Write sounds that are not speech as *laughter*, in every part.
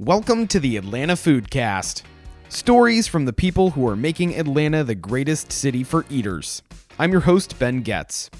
Welcome to the Atlanta Foodcast. Stories from the people who are making Atlanta the greatest city for eaters. I'm your host, Ben Getz.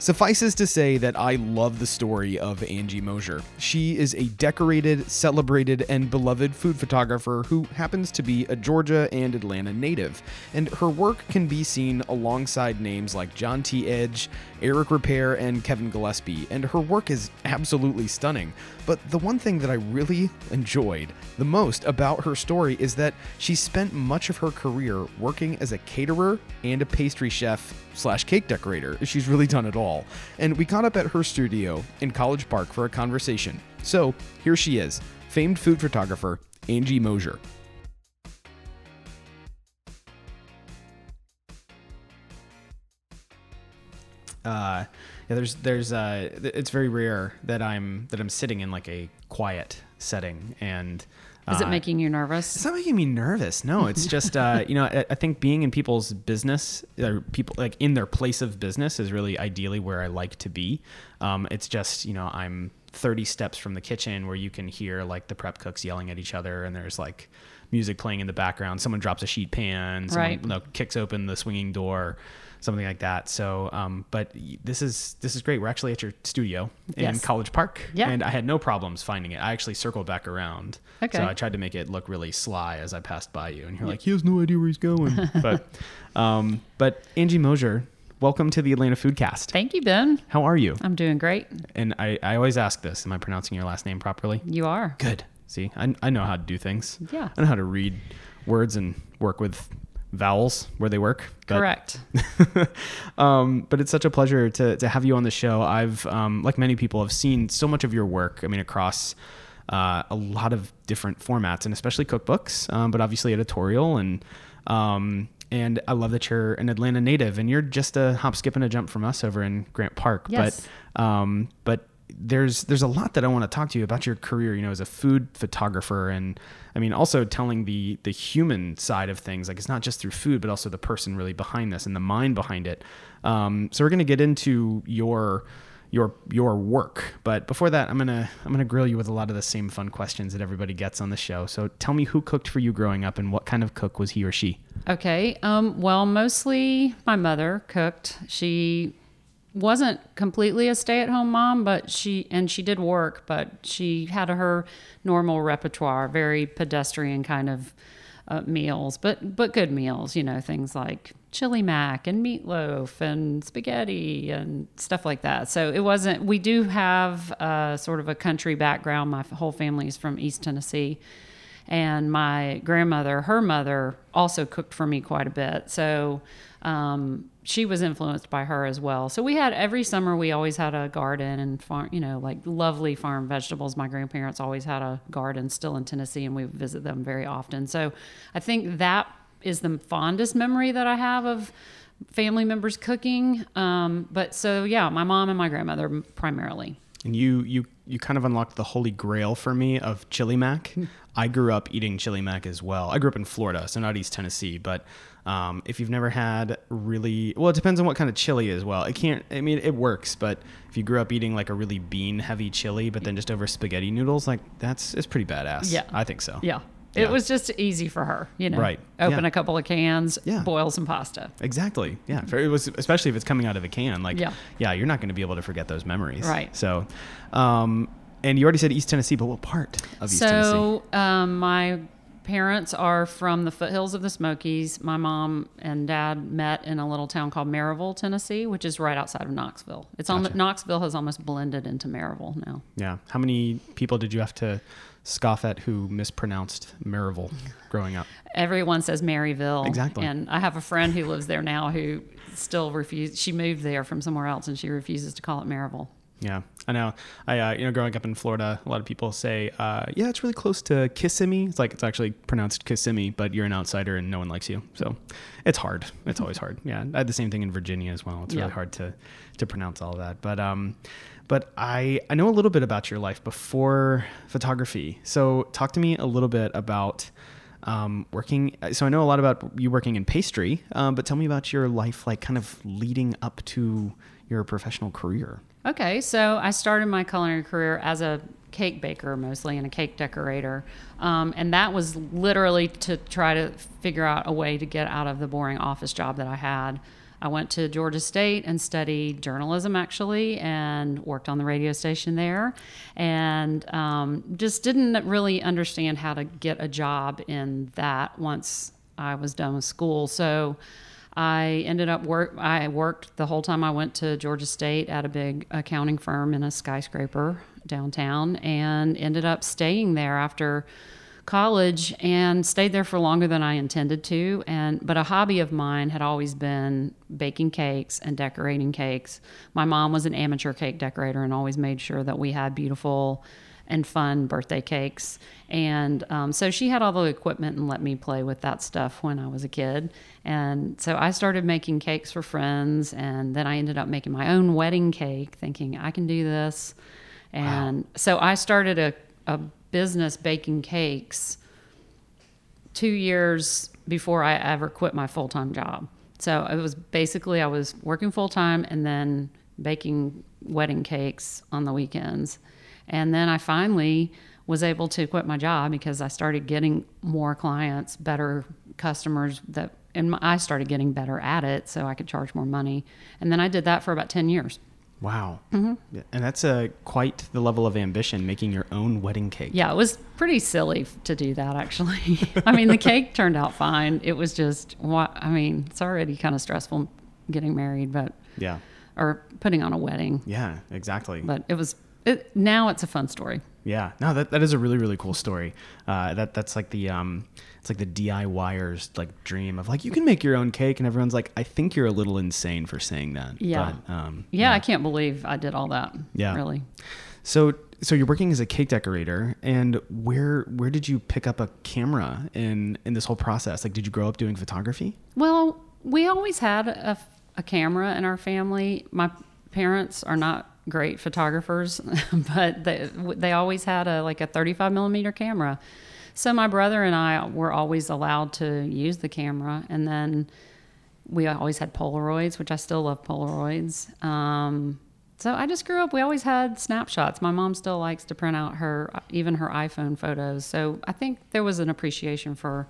Suffices to say that I love the story of Angie Mosier. She is a decorated, celebrated, and beloved food photographer who happens to be a Georgia and Atlanta native, and her work can be seen alongside names like John T. Edge, Eric Ripert, and Kevin Gillespie, and her work is absolutely stunning. But the one thing that I really enjoyed the most about her story is that she spent much of her career working as a caterer and a pastry chef slash cake decorator. If she's really done it all. And we caught up at her studio in College Park for a conversation. So here she is, famed food photographer Angie Mosier. Uh, yeah, there's there's uh, it's very rare that I'm that I'm sitting in like a quiet setting and. Is it uh, making you nervous? it's not making me nervous. No, it's *laughs* just uh, you know I, I think being in people's business or people like in their place of business is really ideally where I like to be. Um, it's just you know I'm 30 steps from the kitchen where you can hear like the prep cooks yelling at each other and there's like music playing in the background. Someone drops a sheet pan. Someone Right. you know, kicks open the swinging door. Something like that. So, um, but this is this is great. We're actually at your studio in Yes. College Park, Yeah. and I had no problems finding it. I actually circled back around, Okay. so I tried to make it look really sly as I passed by you, and you're like, he has no idea where he's going. *laughs* but, um, but Angie Mosier, welcome to the Atlanta Foodcast. Thank you, Ben. How are you? I'm doing great. And I, I always ask this: Am I pronouncing your last name properly? You are. Good. See, I, I know how to do things. Yeah. I know how to read words and work with vowels where they work. but- Correct. *laughs* um, but it's such a pleasure to, to have you on the show. I've, um, like many people, have seen so much of your work. I mean, across uh, a lot of different formats, and especially cookbooks, um, but obviously editorial and. Um, and I love that you're an Atlanta native, and you're just a hop, skip, and a jump from us over in Grant Park. Yes. But um, but there's there's a lot that I want to talk to you about your career. You know, as a food photographer, and I mean, also telling the the human side of things. Like it's not just through food, but also the person really behind this and the mind behind it. Um, so we're gonna get into your your your work, but before that, I'm gonna I'm gonna grill you with a lot of the same fun questions that everybody gets on the show. So tell me who cooked for you growing up, and what kind of cook was he or she? Okay. Um, well, mostly my mother cooked. She wasn't completely a stay-at-home mom, but she and she did work, but she had her normal repertoire, very pedestrian kind of uh, meals, but but good meals. You know, things like chili mac and meatloaf and spaghetti and stuff like that. So it wasn't. We do have uh, sort of a country background. My whole family is from East Tennessee and my grandmother, her mother, also cooked for me quite a bit. So um, she was influenced by her as well. So we had every summer we always had a garden and farm, you know, like lovely farm vegetables. My grandparents always had a garden still in Tennessee, and we visit them very often. So I think that is the fondest memory that I have of family members cooking. Um, but so yeah, my mom and my grandmother primarily. And you you you kind of unlocked the holy grail for me of chili mac. *laughs* I grew up eating chili mac as well. I grew up in Florida, so not East Tennessee, but um, if you've never had really well, it depends on what kind of chili as well. It can't. I mean, it works, but if you grew up eating like a really bean heavy chili, but then just over spaghetti noodles, like that's it's pretty badass. Yeah. I think so. Yeah. Yeah. It was just easy for her, you know. Right. Open Yeah. a couple of cans, Yeah. boil some pasta. Exactly. Yeah. It was especially if it's coming out of a can. Like, Yeah. yeah, you're not going to be able to forget those memories. Right. So, um, and you already said East Tennessee, but what part of East Tennessee? So, um, my parents are from the foothills of the Smokies. My mom and dad met in a little town called Maryville, Tennessee, which is right outside of Knoxville. It's almost, Gotcha. Knoxville has almost blended into Maryville now. Yeah. How many people did you have to scoff at who mispronounced Maryville growing up? Everyone says Maryville. Exactly. And I have a friend who lives there now who still refuses. She moved there from somewhere else and she refuses to call it Maryville. Yeah, I know. I uh, you know, growing up in Florida, a lot of people say, uh, "Yeah, it's really close to Kissimmee." It's like it's actually pronounced Kissimmee, but you're an outsider and no one likes you. So it's hard. It's always hard. *laughs* Yeah, I had the same thing in Virginia as well. It's really Yeah. hard to to pronounce all of that. But um, but I I know a little bit about your life before photography. So talk to me a little bit about. Um, working, so I know a lot about you working in pastry, um, but tell me about your life, like kind of leading up to your professional career. Okay, so I started my culinary career as a cake baker mostly and a cake decorator. Um, and that was literally to try to figure out a way to get out of the boring office job that I had. I went to Georgia State and studied journalism actually and worked on the radio station there and um, just didn't really understand how to get a job in that once I was done with school. So I ended up work. I worked the whole time I went to Georgia State at a big accounting firm in a skyscraper downtown, and ended up staying there after college and stayed there for longer than I intended to. And but a hobby of mine had always been baking cakes and decorating cakes. My mom was an amateur cake decorator and always made sure that we had beautiful and fun birthday cakes. And um, so she had all the equipment and let me play with that stuff when I was a kid. And so I started making cakes for friends. And then I ended up making my own wedding cake, thinking I can do this. And wow. so I started a, a business baking cakes two years before I ever quit my full time job. So it was basically I was working full time and then baking wedding cakes on the weekends. And then I finally was able to quit my job because I started getting more clients, better customers that and I started getting better at it so I could charge more money. And then I did that for about 10 years. Wow. Mm-hmm. And that's a quite the level of ambition making your own wedding cake. Yeah, it was pretty silly to do that actually. *laughs* I mean, the cake turned out fine. It was just what I mean, it's already kind of stressful getting married, but Yeah. Or putting on a wedding. Yeah, exactly. But it was it, now it's a fun story. Yeah, no, that, that is a really really cool story. Uh, that that's like the um, it's like the DIYers like dream of like you can make your own cake, and everyone's like, I think you're a little insane for saying that. Yeah, but, um, yeah, yeah, I can't believe I did all that. Yeah, really. So so you're working as a cake decorator, and where where did you pick up a camera in in this whole process? Like, did you grow up doing photography? Well, we always had a, a camera in our family. My parents are not great photographers, *laughs* but they, they always had a like a 35 millimeter camera. So my brother and I were always allowed to use the camera, and then we always had Polaroids, which I still love Polaroids. Um, so I just grew up. We always had snapshots. My mom still likes to print out her even her iPhone photos. So I think there was an appreciation for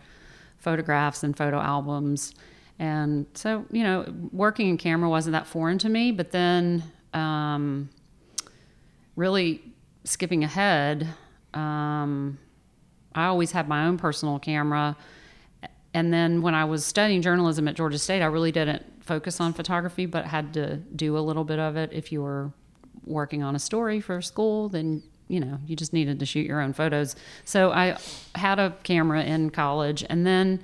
photographs and photo albums. And so, you know, working in camera wasn't that foreign to me. But then um, really skipping ahead, um, I always had my own personal camera. And then when I was studying journalism at Georgia State, I really didn't focus on photography, but had to do a little bit of it. If you were working on a story for school, then you know you just needed to shoot your own photos. So I had a camera in college, and then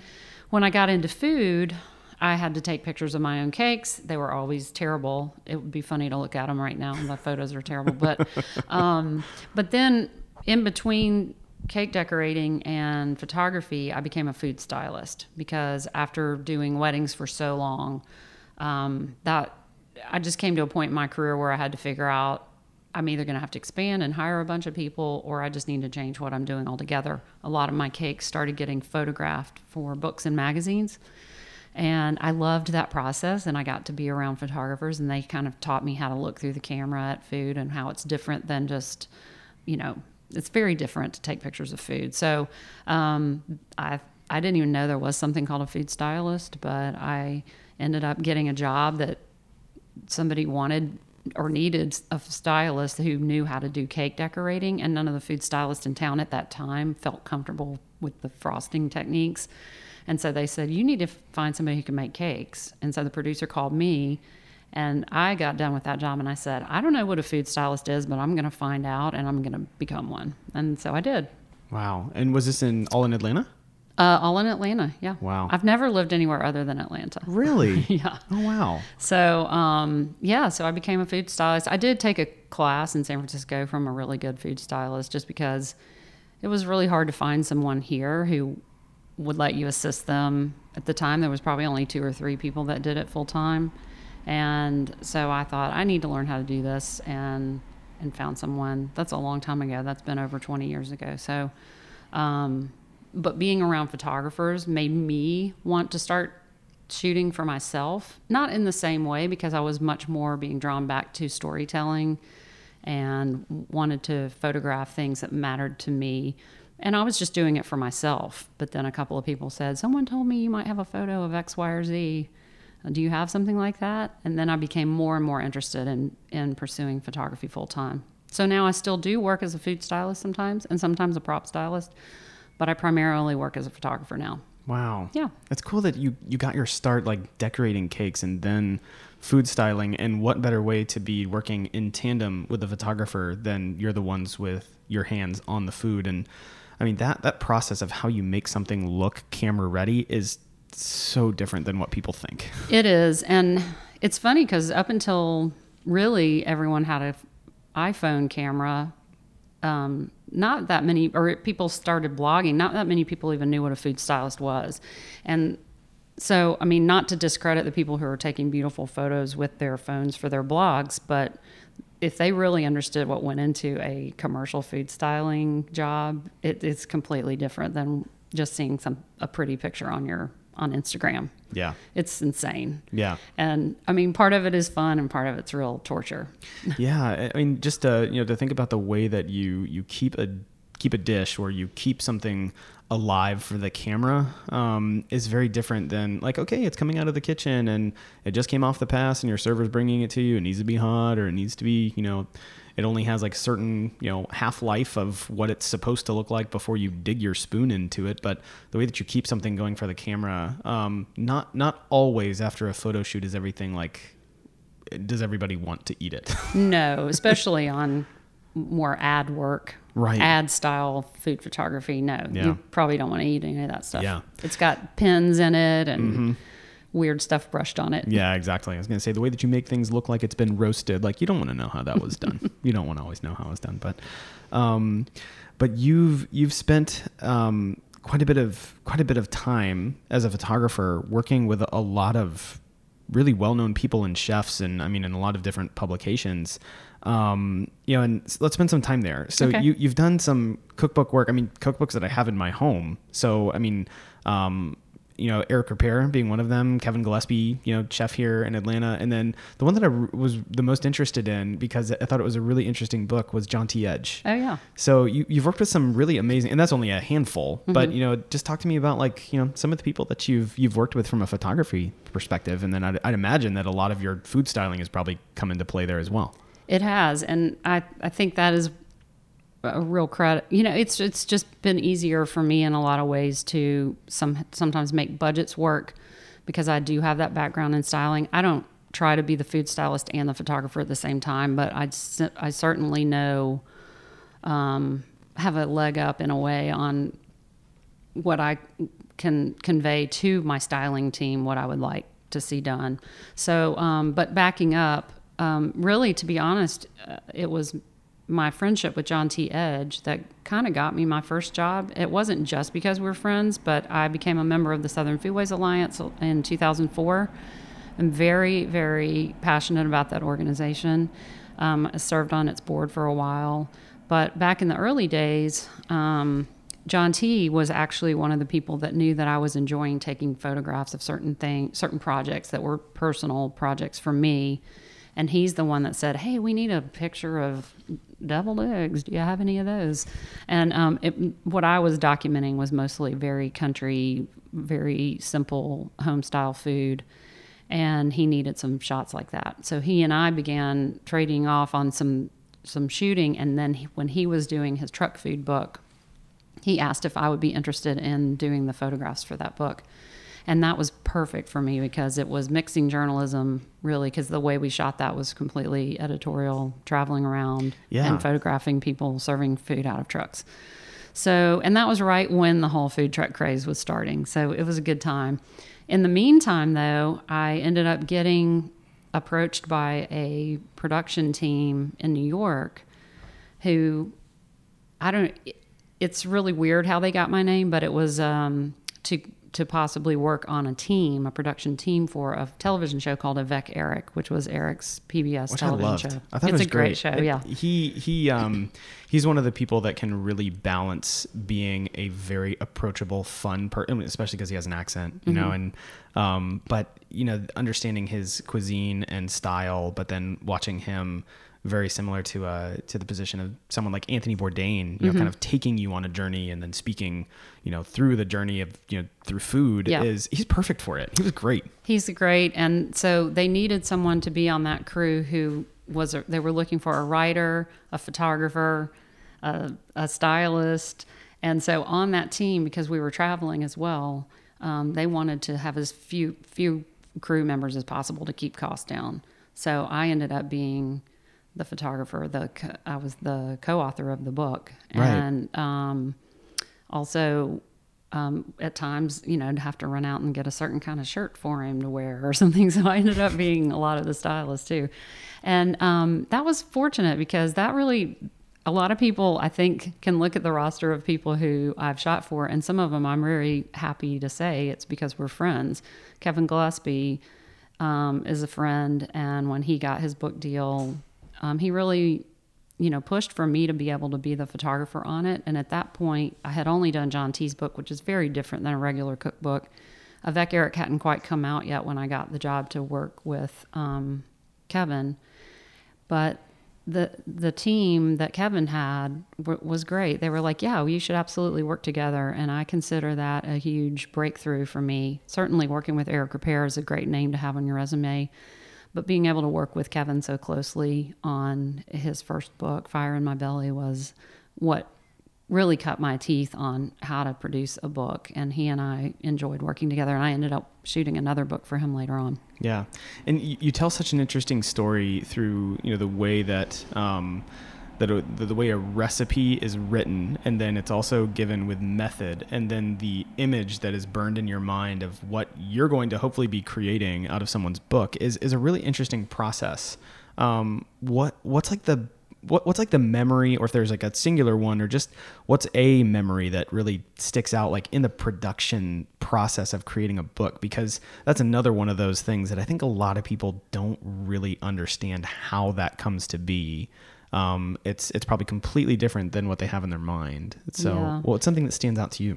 when I got into food, I had to take pictures of my own cakes. They were always terrible. It would be funny to look at them right now. My photos are terrible, but *laughs* um, but then in between cake decorating and photography, I became a food stylist because after doing weddings for so long, um, that I just came to a point in my career where I had to figure out I'm either going to have to expand and hire a bunch of people, or I just need to change what I'm doing altogether. A lot of my cakes started getting photographed for books and magazines. And I loved that process, and I got to be around photographers, and they kind of taught me how to look through the camera at food and how it's different than just, you know, it's very different to take pictures of food. So um, I I didn't even know there was something called a food stylist, but I ended up getting a job that somebody wanted or needed a stylist who knew how to do cake decorating, and none of the food stylists in town at that time felt comfortable with the frosting techniques. And so they said, You need to find somebody who can make cakes. And so the producer called me and I got done with that job and I said, I don't know what a food stylist is, but I'm going to find out and I'm going to become one. And so I did. Wow. And was this in all in Atlanta? Uh, all in Atlanta, yeah. Wow. I've never lived anywhere other than Atlanta. *laughs* Really? yeah. Oh, wow. So, um, yeah, so I became a food stylist. I did take a class in San Francisco from a really good food stylist just because it was really hard to find someone here who would let you assist them. At the time, there was probably only two or three people that did it full time, and so I thought I need to learn how to do this, and and found someone. That's a long time ago. That's been over 20 years ago. So, um, but being around photographers made me want to start shooting for myself. Not in the same way because I was much more being drawn back to storytelling and wanted to photograph things that mattered to me. And I was just doing it for myself. But then a couple of people said, Someone told me you might have a photo of X, Y, or Z. Do you have something like that? And then I became more and more interested in, in pursuing photography full time. So now I still do work as a food stylist sometimes and sometimes a prop stylist, but I primarily work as a photographer now. Wow. Yeah. It's cool that you you got your start like decorating cakes and then food styling and what better way to be working in tandem with a photographer than you're the ones with your hands on the food and I mean that that process of how you make something look camera ready is so different than what people think. It is, and it's funny because up until really everyone had a iPhone camera. Um, not that many, or people started blogging. Not that many people even knew what a food stylist was, and so I mean, not to discredit the people who are taking beautiful photos with their phones for their blogs, but if they really understood what went into a commercial food styling job, it, it's completely different than just seeing some a pretty picture on your on Instagram. Yeah. It's insane. Yeah. And I mean, part of it is fun and part of it's real torture. *laughs* yeah. I mean, just uh, you know, to think about the way that you you keep a keep a dish or you keep something alive for the camera um, is very different than like okay it's coming out of the kitchen and it just came off the pass and your server's bringing it to you. It needs to be hot or it needs to be you know it only has like certain you know half life of what it's supposed to look like before you dig your spoon into it. But the way that you keep something going for the camera um, not not always after a photo shoot is everything like does everybody want to eat it? *laughs* No especially on more ad work right ad style food photography no Yeah. you probably don't want to eat any of that stuff Yeah. it's got pins in it and weird stuff brushed on it Yeah, exactly. I was going to say the way that you make things look like it's been roasted, like you don't want to know how that was done. *laughs* you don't want to always know how it was done, but um, but you've you've spent um, quite a bit of quite a bit of time as a photographer working with a lot of really well-known people and chefs and I mean in a lot of different publications. Um, you know, and let's spend some time there. So Okay. you you've done some cookbook work. I mean, cookbooks that I have in my home. So I mean, um, you know, Eric Ripert being one of them, Kevin Gillespie, you know, chef here in Atlanta. And then the one that I was the most interested in because I thought it was a really interesting book was John T. Edge. oh yeah So you, you've worked with some really amazing, and that's only a handful, but you know, just talk to me about like, you know, some of the people that you've, you've worked with from a photography perspective. And then I'd, I'd imagine that a lot of your food styling has probably come into play there as well. It has, and I I think that is a real credit. You know, it's it's just been easier for me in a lot of ways to some sometimes make budgets work because I do have that background in styling. I don't try to be the food stylist and the photographer at the same time, but I I certainly know um, have a leg up in a way on what I can convey to my styling team what I would like to see done. So, um, but backing up, um, really, to be honest, uh, it was my friendship with John T. Edge that kind of got me my first job. It wasn't just because we're friends, but I became a member of the Southern Foodways Alliance in 2004. I'm very, very passionate about that organization. Um, I served on its board for a while. But back in the early days, um, John T was actually one of the people that knew that I was enjoying taking photographs of certain things, certain projects that were personal projects for me. And he's the one that said, "Hey, we need a picture of deviled eggs. Do you have any of those?" And um, it, what I was documenting was mostly very country, very simple home style food and he needed some shots like that. So he and I began trading off on some some shooting, and then he, when he was doing his truck food book, he asked if I would be interested in doing the photographs for that book. And that was perfect for me because it was mixing journalism, really, because the way we shot that was completely editorial, traveling around Yeah. and photographing people serving food out of trucks. So, and that was right when the whole food truck craze was starting. So it was a good time. In the meantime, though, I ended up getting approached by a production team in New York who I don't. It's really weird how they got my name, but it was um, to to possibly work on a team, a production team for a television show called Avec Eric, which was Eric's PBS Which I television loved. show. I thought it's it was a great, show. It- yeah. He he um he's one of the people that can really balance being a very approachable, fun person, especially because he has an accent, you Mm-hmm. know, and um but you know understanding his cuisine and style, but then watching him very similar to uh, to the position of someone like Anthony Bourdain, you know, kind of taking you on a journey and then speaking, you know, through the journey of you know through food. Yeah. Is he's perfect for it. He was great. He's great, and so they needed someone to be on that crew who was. A, they were looking for a writer, a photographer, a, a stylist, and so on that team because we were traveling as well. Um, they wanted to have as few few crew members as possible to keep costs down. So I ended up being the photographer. The co- I was the co-author of the book, Right. and um, also um, at times, you know, to have to run out and get a certain kind of shirt for him to wear or *laughs* something. So I ended up being a lot of the stylist too. And um, that was fortunate because that really, a lot of people, I think, can look at the roster of people who I've shot for, and some of them I'm very happy to say it's because we're friends. Kevin Gillespie um, is a friend, and when he got his book deal, um, he really you know, pushed for me to be able to be the photographer on it. And at that point, I had only done John T's book, which is very different than a regular cookbook. Avec Eric hadn't quite come out yet when I got the job to work with um, Kevin, but the the team that Kevin had w- was great. They were like, "Yeah, you should absolutely work together," and I consider that a huge breakthrough for me. Certainly, working with Eric Ripert is a great name to have on your resume but being able to work with Kevin so closely on his first book, Fire in My Belly, was what really cut my teeth on how to produce a book. And he and I enjoyed working together, and I ended up shooting another book for him later on. Yeah, and you, you tell such an interesting story through you know the way that um, that the way a recipe is written, and then it's also given with method, and then the image that is burned in your mind of what you're going to hopefully be creating out of someone's book is is a really interesting process. Um, what what's like the what, what's like the memory or if there's like a singular one or just what's a memory that really sticks out like in the production process of creating a book because that's another one of those things that i think a lot of people don't really understand how that comes to be um, it's it's probably completely different than what they have in their mind so Yeah. well it's something that stands out to you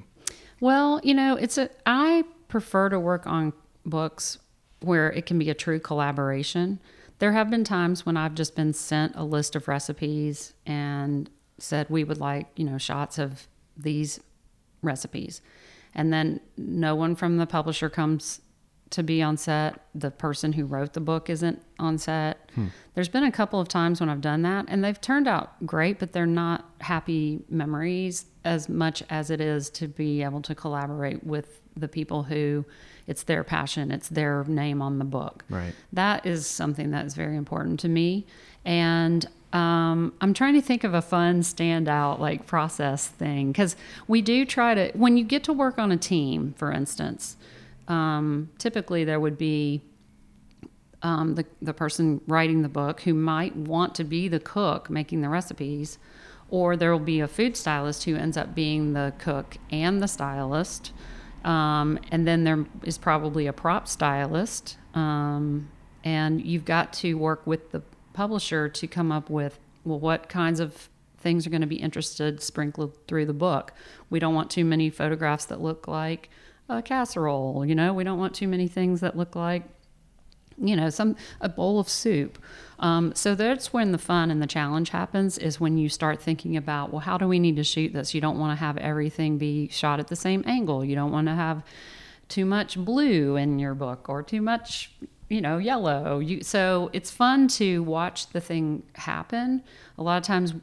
Well, you know, it's a I prefer to work on books where it can be a true collaboration. There have been times when I've just been sent a list of recipes and said we would like, you know, shots of these recipes. And then no one from the publisher comes to be on set. The person who wrote the book isn't on set. There's been a couple of times when I've done that and they've turned out great, but they're not happy memories as much as it is to be able to collaborate with the people who it's their passion, it's their name on the book. Right. That is something that is very important to me. And um, I'm trying to think of a fun standout like process thing because we do try to, when you get to work on a team, for instance, um, typically there would be um, the, the person writing the book who might want to be the cook making the recipes, or there will be a food stylist who ends up being the cook and the stylist. Um, and then there is probably a prop stylist. Um, and you've got to work with the publisher to come up with, well, what kinds of things are going to be interested sprinkled through the book. We don't want too many photographs that look like a casserole, you know, we don't want too many things that look like you know some a bowl of soup. Um, so that's when the fun and the challenge happens is when you start thinking about well how do we need to shoot this? You don't want to have everything be shot at the same angle. You don't want to have too much blue in your book or too much you know yellow. You so it's fun to watch the thing happen. A lot of times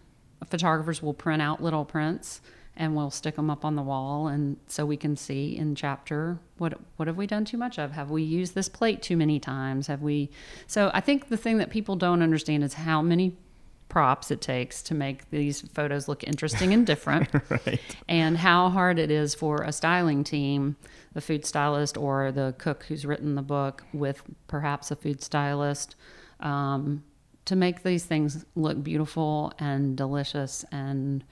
photographers will print out little prints and we'll stick them up on the wall and so we can see in chapter what what have we done too much of? Have we used this plate too many times? Have we so i think the thing that people don't understand is how many props it takes to make these photos look interesting and different. *laughs* Right. And how hard it is for a styling team the food stylist or the cook who's written the book with perhaps a food stylist um, to make these things look beautiful and delicious and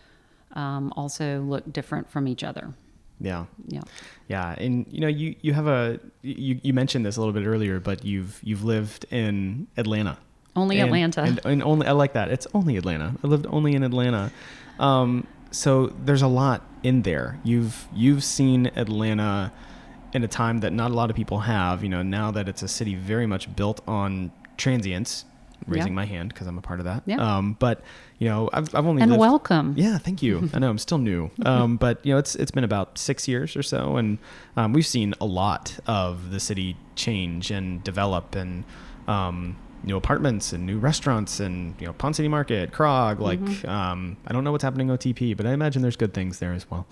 um, also look different from each other. yeah Yeah. Yeah, and you know, you you have a you, you mentioned this a little bit earlier, but you've you've lived in Atlanta. Only And- Atlanta. and, and only I like that. It's only Atlanta. I lived only in Atlanta. Um, so there's a lot in there. You've you've seen Atlanta in a time that not a lot of people have. You know, now that it's a city very much built on transients, raising Yeah. my hand because I'm a part of that. Yeah. Um, but you know, I've, I've only And lived- welcome. Yeah, thank you. *laughs* I know I'm still new, um, *laughs* but you know, it's it's been about six years or so, and um, we've seen a lot of the city change and develop, and um, new apartments and new restaurants, and you know, Ponce City Market, Krog. Like, um, I don't know what's happening OTP, but I imagine there's good things there as well.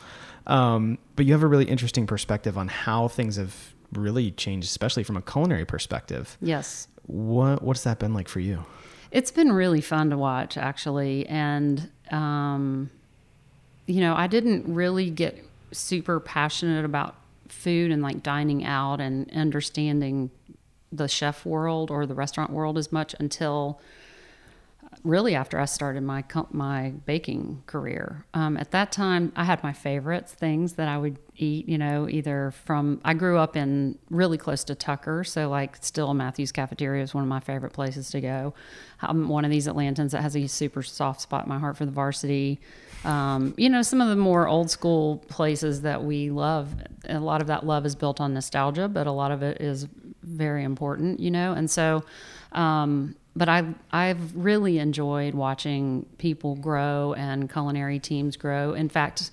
Um, but you have a really interesting perspective on how things have really changed, especially from a culinary perspective. Yes. What what's that been like for you? It's been really fun to watch, actually. And, um, you know, I didn't really get super passionate about food and like dining out and understanding the chef world or the restaurant world as much until really after I started my my baking career. Um, at that time, I had my favorites things that I would eat. You know, either from I grew up in really close to Tucker, so like still Matthews Cafeteria is one of my favorite places to go. I'm one of these Atlantans that has a super soft spot in my heart for the varsity. Um, you know, some of the more old school places that we love. A lot of that love is built on nostalgia, but a lot of it is very important. You know, and so. Um, but I I've really enjoyed watching people grow and culinary teams grow. In fact,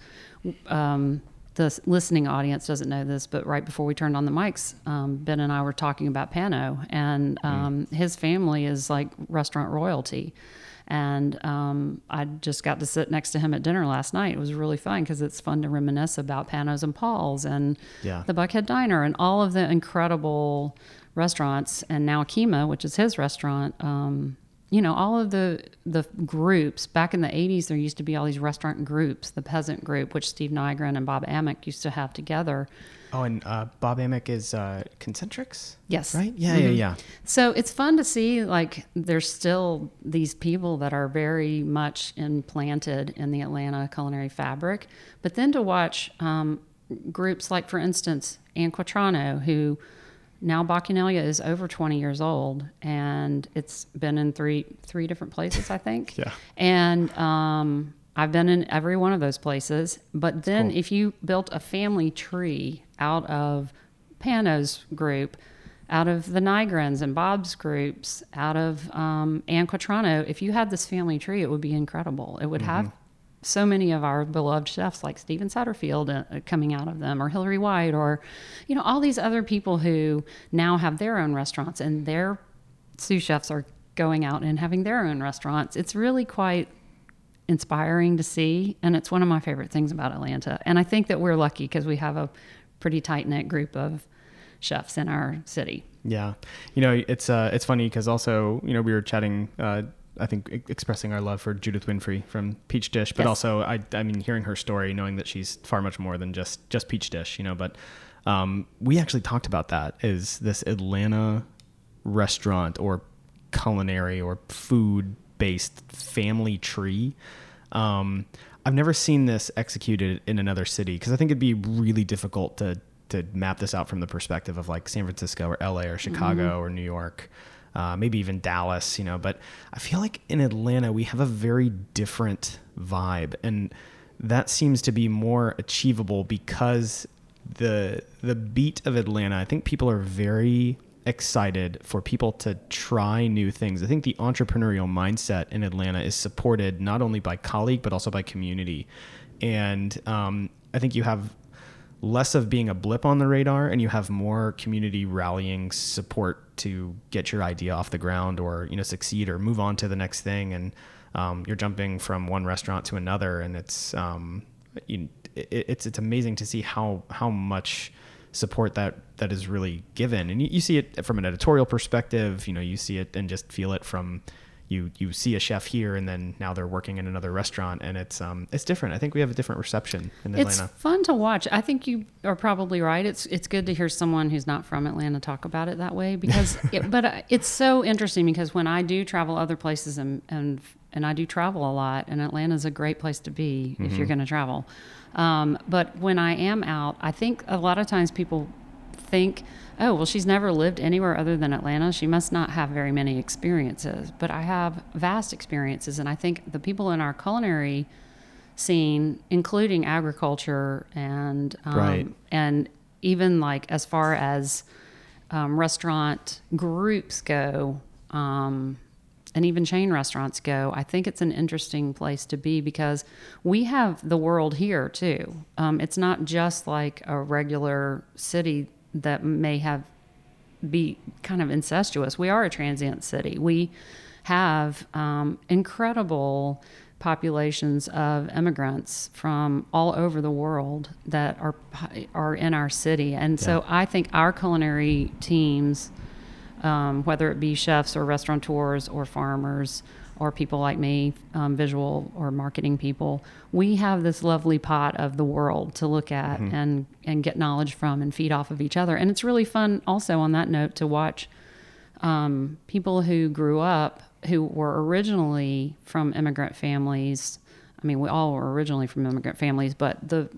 um, the listening audience doesn't know this, but right before we turned on the mics, um, Ben and I were talking about Pano, and um, his family is like restaurant royalty. And um, I just got to sit next to him at dinner last night. It was really fun because it's fun to reminisce about Panos and Paul's and Yeah. the Buckhead Diner and all of the incredible restaurants, and now Kyma, which is his restaurant. Um, you know, all of the the groups back in the '80s, there used to be all these restaurant groups. The Peasant Group, which Steve Nygren and Bob Amick used to have together. Oh, and uh, Bob Amick is uh, Concentrics. Yes. Right. Yeah. Yeah. Yeah. So it's fun to see like there's still these people that are very much implanted in the Atlanta culinary fabric, but then to watch um, groups like, for instance, Ann Quatrano, who now Bacchanalia is over 20 years old, and it's been in three three different places, I think. *laughs* Yeah. And um, I've been in every one of those places. But then if you built a family tree out of Pano's group, out of the Nygrens and Bob's groups, out of um, Ann Quatrano, if you had this family tree, it would be incredible. It would have so many of our beloved chefs like Steven Satterfield uh, coming out of them, or Hilary White, or you know all these other people who now have their own restaurants and their sous chefs are going out and having their own restaurants. It's really quite inspiring to see, and it's one of my favorite things about Atlanta. And I think that we're lucky because we have a pretty tight knit group of chefs in our city. Yeah, you know, it's uh, it's funny because also, you know, we were chatting. Uh, I think e- expressing our love for Judith Winfrey from Peach Dish, but Yes. also I, I mean, hearing her story, knowing that she's far much more than just just Peach Dish, you know. But um, we actually talked about that. Is this Atlanta restaurant or culinary or food based family tree? Um, I've never seen this executed in another city because I think it'd be really difficult to to map this out from the perspective of like San Francisco or LA or Chicago or New York, uh, maybe even Dallas, you know. But I feel like in Atlanta we have a very different vibe, and that seems to be more achievable because the the beat of Atlanta. I think people are very excited for people to try new things. I think the entrepreneurial mindset in Atlanta is supported not only by colleague but also by community, and um, I think you have less of being a blip on the radar and you have more community rallying support to get your idea off the ground or you know succeed or move on to the next thing. And um, you're jumping from one restaurant to another and it's um, you, it, it's it's amazing to see how how much support that that is really given. And you, you see it from an editorial perspective you know you see it and just feel it from you you see a chef here and then now they're working in another restaurant and it's um it's different i think we have a different reception in Atlanta. It's fun to watch. I think you are probably right. It's it's good to hear someone who's not from Atlanta talk about it that way because *laughs* it, but uh, it's so interesting because when I do travel other places and and and I do travel a lot and Atlanta's a great place to be if you're going to travel. Um, but when I am out, I think a lot of times people think, oh, well, she's never lived anywhere other than Atlanta. She must not have very many experiences. But I have vast experiences. And I think the people in our culinary scene, including agriculture and, um, Right. and even like as far as um, restaurant groups go, um, and even chain restaurants go, I think it's an interesting place to be because we have the world here too. Um, it's not just like a regular city that may have be kind of incestuous. We are a transient city. We have um, incredible populations of immigrants from all over the world that are are in our city, and so I think our culinary teams um, whether it be chefs or restaurateurs or farmers or people like me, um, visual or marketing people, we have this lovely pot of the world to look at mm-hmm. and and get knowledge from and feed off of each other. And it's really fun, also on that note, to watch um, people who grew up who were originally from immigrant families. I mean, we all were originally from immigrant families, but the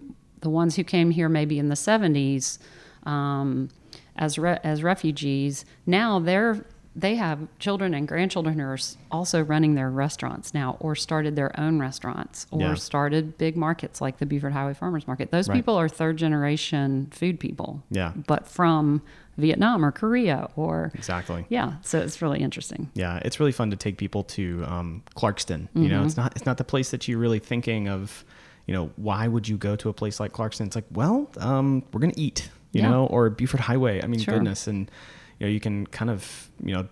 the ones who came here maybe in the '70s. Um, as re- as refugees. Now they're they have children and grandchildren who are also running their restaurants now, or started their own restaurants, or yeah. started big markets like the Buford Highway Farmers Market. Those right. people are third generation food people. Yeah, but from Vietnam or Korea or exactly. Yeah, so it's really interesting. Yeah, it's really fun to take people to um, Clarkston. You mm-hmm. know, it's not it's not the place that you're really thinking of. You know, why would you go to a place like Clarkston? It's like, well, um, we're gonna eat you yeah. know, or Buford Highway. I mean, sure. goodness, and you know, you can kind of you know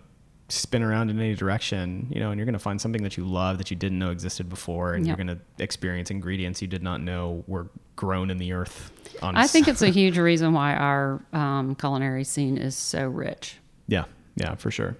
spin around in any direction, you know, and you're going to find something that you love that you didn't know existed before, and yep. you're going to experience ingredients you did not know were grown in the earth. On I think it's a *laughs* huge reason why our um, culinary scene is so rich. Yeah, yeah, for sure.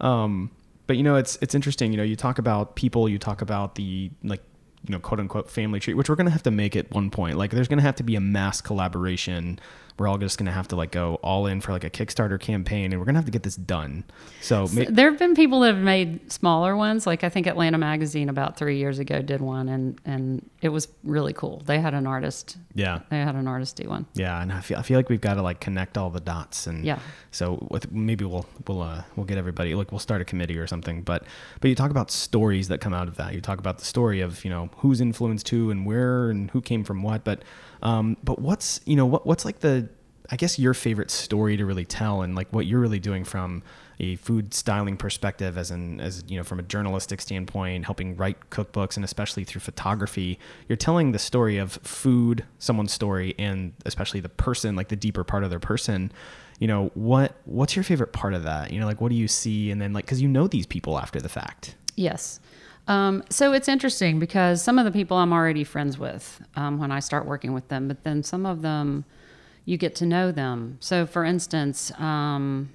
Um, but you know, it's it's interesting. You know, you talk about people, you talk about the like you know, quote unquote family tree, which we're going to have to make at one point. Like, there's going to have to be a mass collaboration we're all just going to have to like go all in for like a Kickstarter campaign and we're going to have to get this done. So, so there have been people that have made smaller ones. Like I think Atlanta Magazine about three years ago did one and, and it was really cool. They had an artist. Yeah. They had an artist do one. Yeah. And I feel, I feel like we've got to like connect all the dots and yeah. So with, maybe we'll, we'll, uh, we'll get everybody, like we'll start a committee or something, but, but you talk about stories that come out of that. You talk about the story of, you know, who's influenced who and where and who came from what, but um, but what's you know what what's like the I guess your favorite story to really tell and like what you're really doing from a food styling perspective as an as you know from a journalistic standpoint helping write cookbooks and especially through photography? You're telling the story of food someone's story and especially the person like the deeper part of their person. You know what what's your favorite part of that? You know like what do you see? And then like because you know these people after the fact. Yes um, so it's interesting because some of the people I'm already friends with um, when I start working with them, but then some of them you get to know them. So, for instance, um,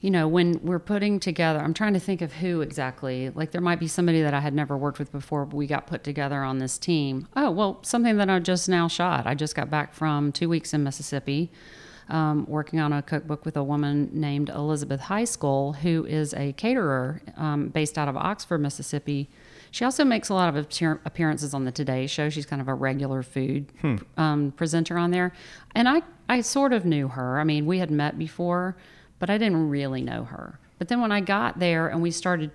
you know, when we're putting together, I'm trying to think of who exactly. Like, there might be somebody that I had never worked with before, but we got put together on this team. Oh, well, something that I just now shot. I just got back from two weeks in Mississippi um, working on a cookbook with a woman named Elizabeth Heiskell, who is a caterer um, based out of Oxford, Mississippi. She also makes a lot of appearances on the Today Show. She's kind of a regular food hmm. um, presenter on there. And I, I sort of knew her. I mean, we had met before, but I didn't really know her. But then when I got there and we started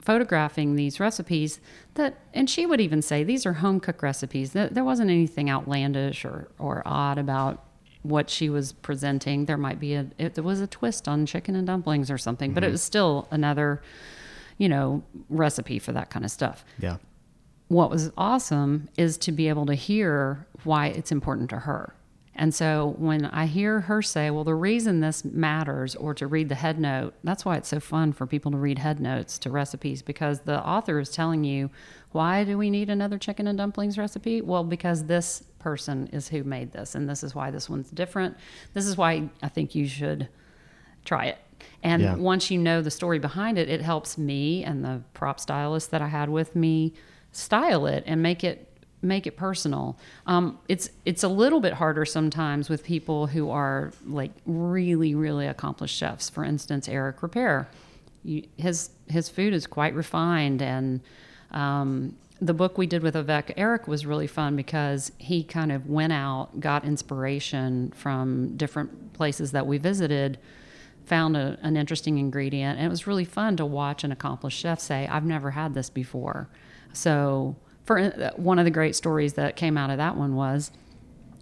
photographing these recipes that and she would even say these are home cook recipes there wasn't anything outlandish or, or odd about what she was presenting. There might be a it, there was a twist on chicken and dumplings or something, mm-hmm. but it mm-hmm. was still another, you know, recipe for that kind of stuff. Yeah. What was awesome is to be able to hear why it's important to her. And so when I hear her say, well, the reason this matters, or to read the head note, that's why it's so fun for people to read head notes to recipes because the author is telling you, why do we need another chicken and dumplings recipe? Well, because this person is who made this, and this is why this one's different. This is why I think you should try it. And yeah. once you know the story behind it, it helps me and the prop stylist that I had with me style it and make it make it personal. Um, it's it's a little bit harder sometimes with people who are like really really accomplished chefs. For instance, Eric Ripert, his his food is quite refined and um, the book we did with Avec Eric was really fun because he kind of went out, got inspiration from different places that we visited, found a, an interesting ingredient, and it was really fun to watch an accomplished chef say, "I've never had this before." So, for uh, one of the great stories that came out of that one was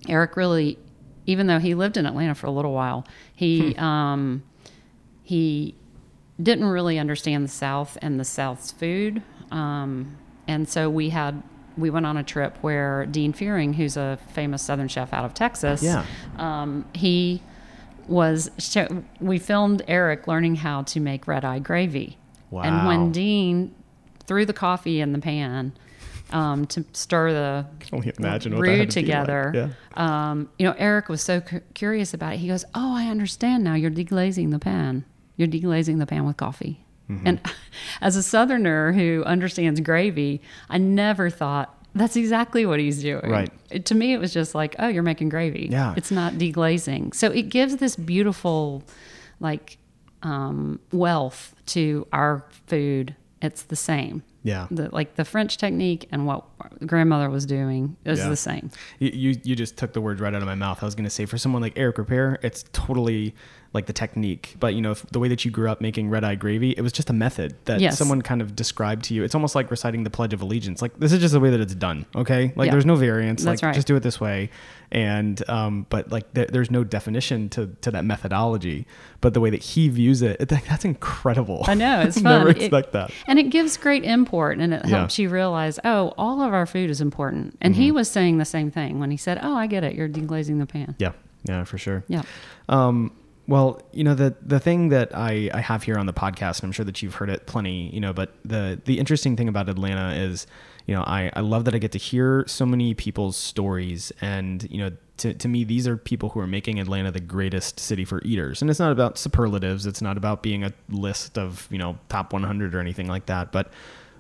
Eric really, even though he lived in Atlanta for a little while, he hmm. um, he didn't really understand the South and the South's food. Um, and so we had we went on a trip where Dean Fearing, who's a famous Southern chef out of Texas, Yeah. um, he was. Show, we filmed Eric learning how to make red eye gravy. And when Dean threw the coffee in the pan um, to stir the only imagine what that roux had to be like. together, um, you know, Eric was so cu- curious about it. He goes, "Oh, I understand now. You're deglazing the pan. You're deglazing the pan with coffee." Mm-hmm. And *laughs* as a Southerner who understands gravy, I never thought that's exactly what he's doing. Right. It- to me, it was just like, "Oh, you're making gravy. Yeah. It's not deglazing." So it gives this beautiful, like, um, wealth to our food. It's the same. Yeah. The, like the French technique and what grandmother was doing is Yeah. the same. You, you you just took the words right out of my mouth. I was going to say for someone like Eric Ripert, it's totally like the technique. But you know, if the way that you grew up making red eye gravy, it was just a method that Yes. someone kind of described to you. It's almost like reciting the Pledge of Allegiance. Like this is just the way that it's done. Okay, like Yeah. there's no variance. That's like right. just do it this way. And um, but like there, there's no definition to to that methodology. But the way that he views it, it that's incredible. I know it's *laughs* fun. Never It- expect that. and it gives great import, and it Yeah. helps you realize, oh, all of our food is important. And Mm-hmm. he was saying the same thing when he said, "Oh, I get it. You're deglazing the pan." Yeah, yeah, for sure. Yeah. Um, well, you know the the thing that I, I have here on the podcast, and I'm sure that you've heard it plenty, you know, but the the interesting thing about Atlanta is, you know, I, I love that I get to hear so many people's stories, and you know, to to me, these are people who are making Atlanta the greatest city for eaters, and it's not about superlatives, it's not about being a list of you know top 100 or anything like that, but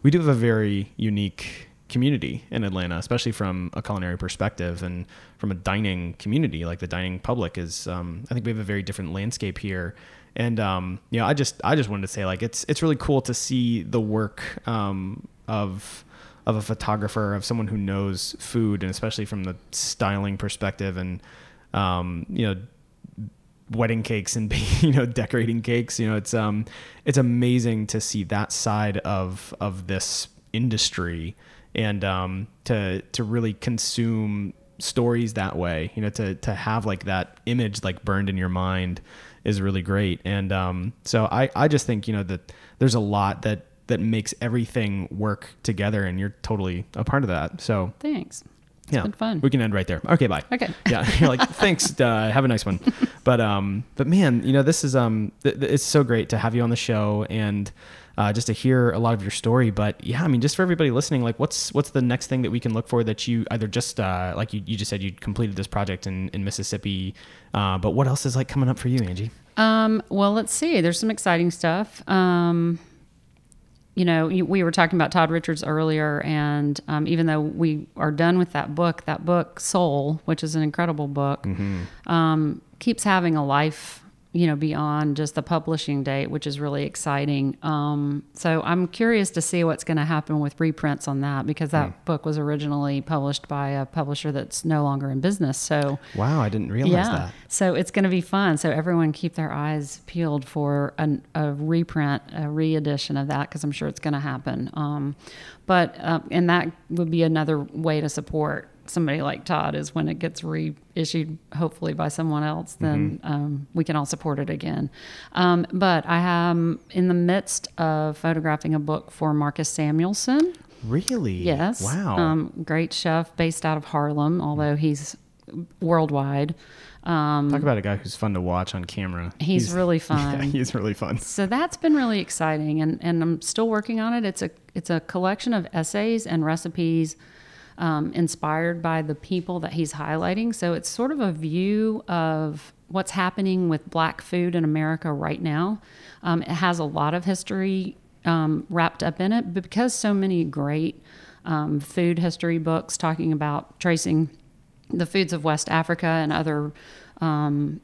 we do have a very unique community in Atlanta, especially from a culinary perspective and from a dining community. Like the dining public is, um, I think we have a very different landscape here. And um, you know, I just I just wanted to say like it's it's really cool to see the work um, of of a photographer of someone who knows food and especially from the styling perspective and um, you know wedding cakes and *laughs* you know decorating cakes you know it's um it's amazing to see that side of of this industry and um to to really consume stories that way you know to to have like that image like burned in your mind is really great and um so i i just think you know that there's a lot that that makes everything work together and you're totally a part of that so Thanks. It's yeah been fun. we can end right there okay bye Okay. yeah *laughs* you're like thanks uh, have a nice one *laughs* but um but man you know this is um th- th- it's so great to have you on the show and uh, just to hear a lot of your story but yeah i mean just for everybody listening like what's what's the next thing that we can look for that you either just uh, like you, you just said you completed this project in, in mississippi uh, but what else is like coming up for you angie Um, well, let's see. There's some exciting stuff. Um, you know, we were talking about Todd Richards earlier, and um, even though we are done with that book, that book, Soul, which is an incredible book, um, keeps having a life, you know, beyond just the publishing date, which is really exciting. Um, so I'm curious to see what's going to happen with reprints on that because that book was originally published by a publisher that's no longer in business. So wow i didn't realize yeah. that So it's going to be fun. So everyone keep their eyes peeled for an, a reprint, a reedition of that because I'm sure it's going to happen. Um, but um, and that would be another way to support somebody like Todd is when it gets reissued, hopefully by someone else, then um, we can all support it again. Um, but I am in the midst of photographing a book for Marcus Samuelsson. really Yes. wow Um, great chef based out of Harlem, although he's worldwide. Um, talk about a guy who's fun to watch on camera He's really *laughs* yeah, fun. he's really fun so that's been really exciting, and, and I'm still working on it. It's a it's a collection of essays and recipes um, inspired by the people that he's highlighting. So it's sort of a view of what's happening with Black food in America right now. Um, it has a lot of history um, wrapped up in it, but because so many great um, food history books talking about tracing the foods of West Africa and other um,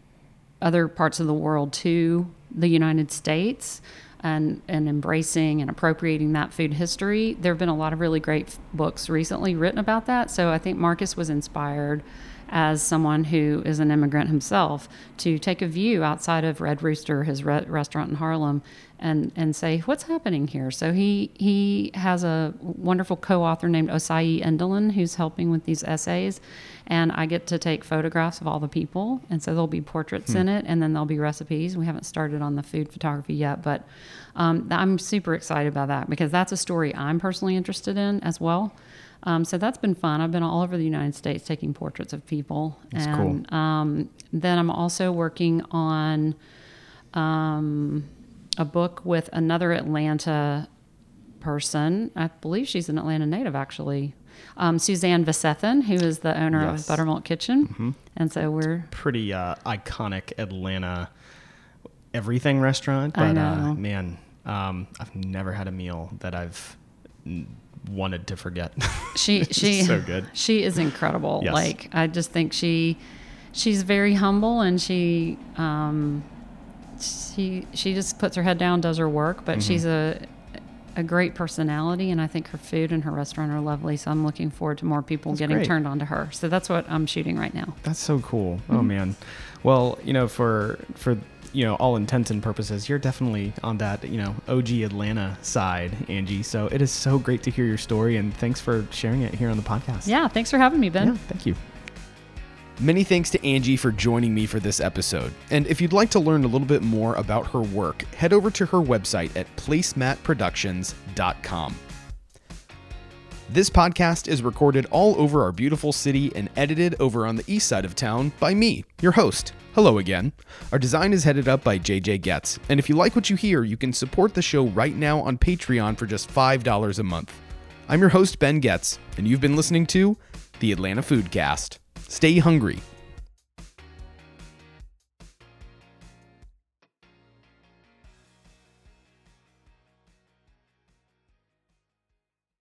other parts of the world to the United States and, and embracing and appropriating that food history. There have been a lot of really great books recently written about that. So I think Marcus was inspired as someone who is an immigrant himself to take a view outside of Red Rooster, his re- restaurant in Harlem, and and say what's happening here. So he he has a wonderful co-author named Osayi Endolyn who's helping with these essays, and I get to take photographs of all the people, and so there'll be portraits Hmm. in it, and then there'll be recipes. We haven't started on the food photography yet, but um, I'm super excited about that because that's a story I'm personally interested in as well. Um, so that's been fun. I've been all over the United States taking portraits of people, That's and um, then I'm also working on um, a book with another Atlanta person. I believe she's an Atlanta native, actually. Um, Suzanne Vizethann, who is the owner Yes. of Buttermilk Kitchen, and so we're Pretty uh, iconic Atlanta everything restaurant, I but uh, man, um, I've never had a meal that I've wanted to forget. *laughs* she she so good. *laughs* She is incredible. Yes. Like I just think she she's very humble and she um she she just puts her head down, does her work, Mm-hmm. but she's a a great personality and I think her food and her restaurant are lovely. So I'm looking forward to more people That's getting great. turned on to her. So that's what I'm shooting right now. That's so cool. Oh Mm-hmm. man. Well, you know, for for you know all intents and purposes, you're definitely on that you know OG Atlanta side, Angie. So it is so great to hear your story, and thanks for sharing it here on the podcast. Yeah, thanks for having me, Ben. Yeah, thank you. Many thanks to Angie for joining me for this episode. And if you'd like to learn a little bit more about her work, head over to her website at placematproductions.com. This podcast is recorded all over our beautiful city and edited over on the east side of town by me, your host. Hello again. Our design is headed up by JJ Getz. And if you like what you hear, you can support the show right now on Patreon for just $5 a month. I'm your host, Ben Getz, and you've been listening to the Atlanta Foodcast. Stay hungry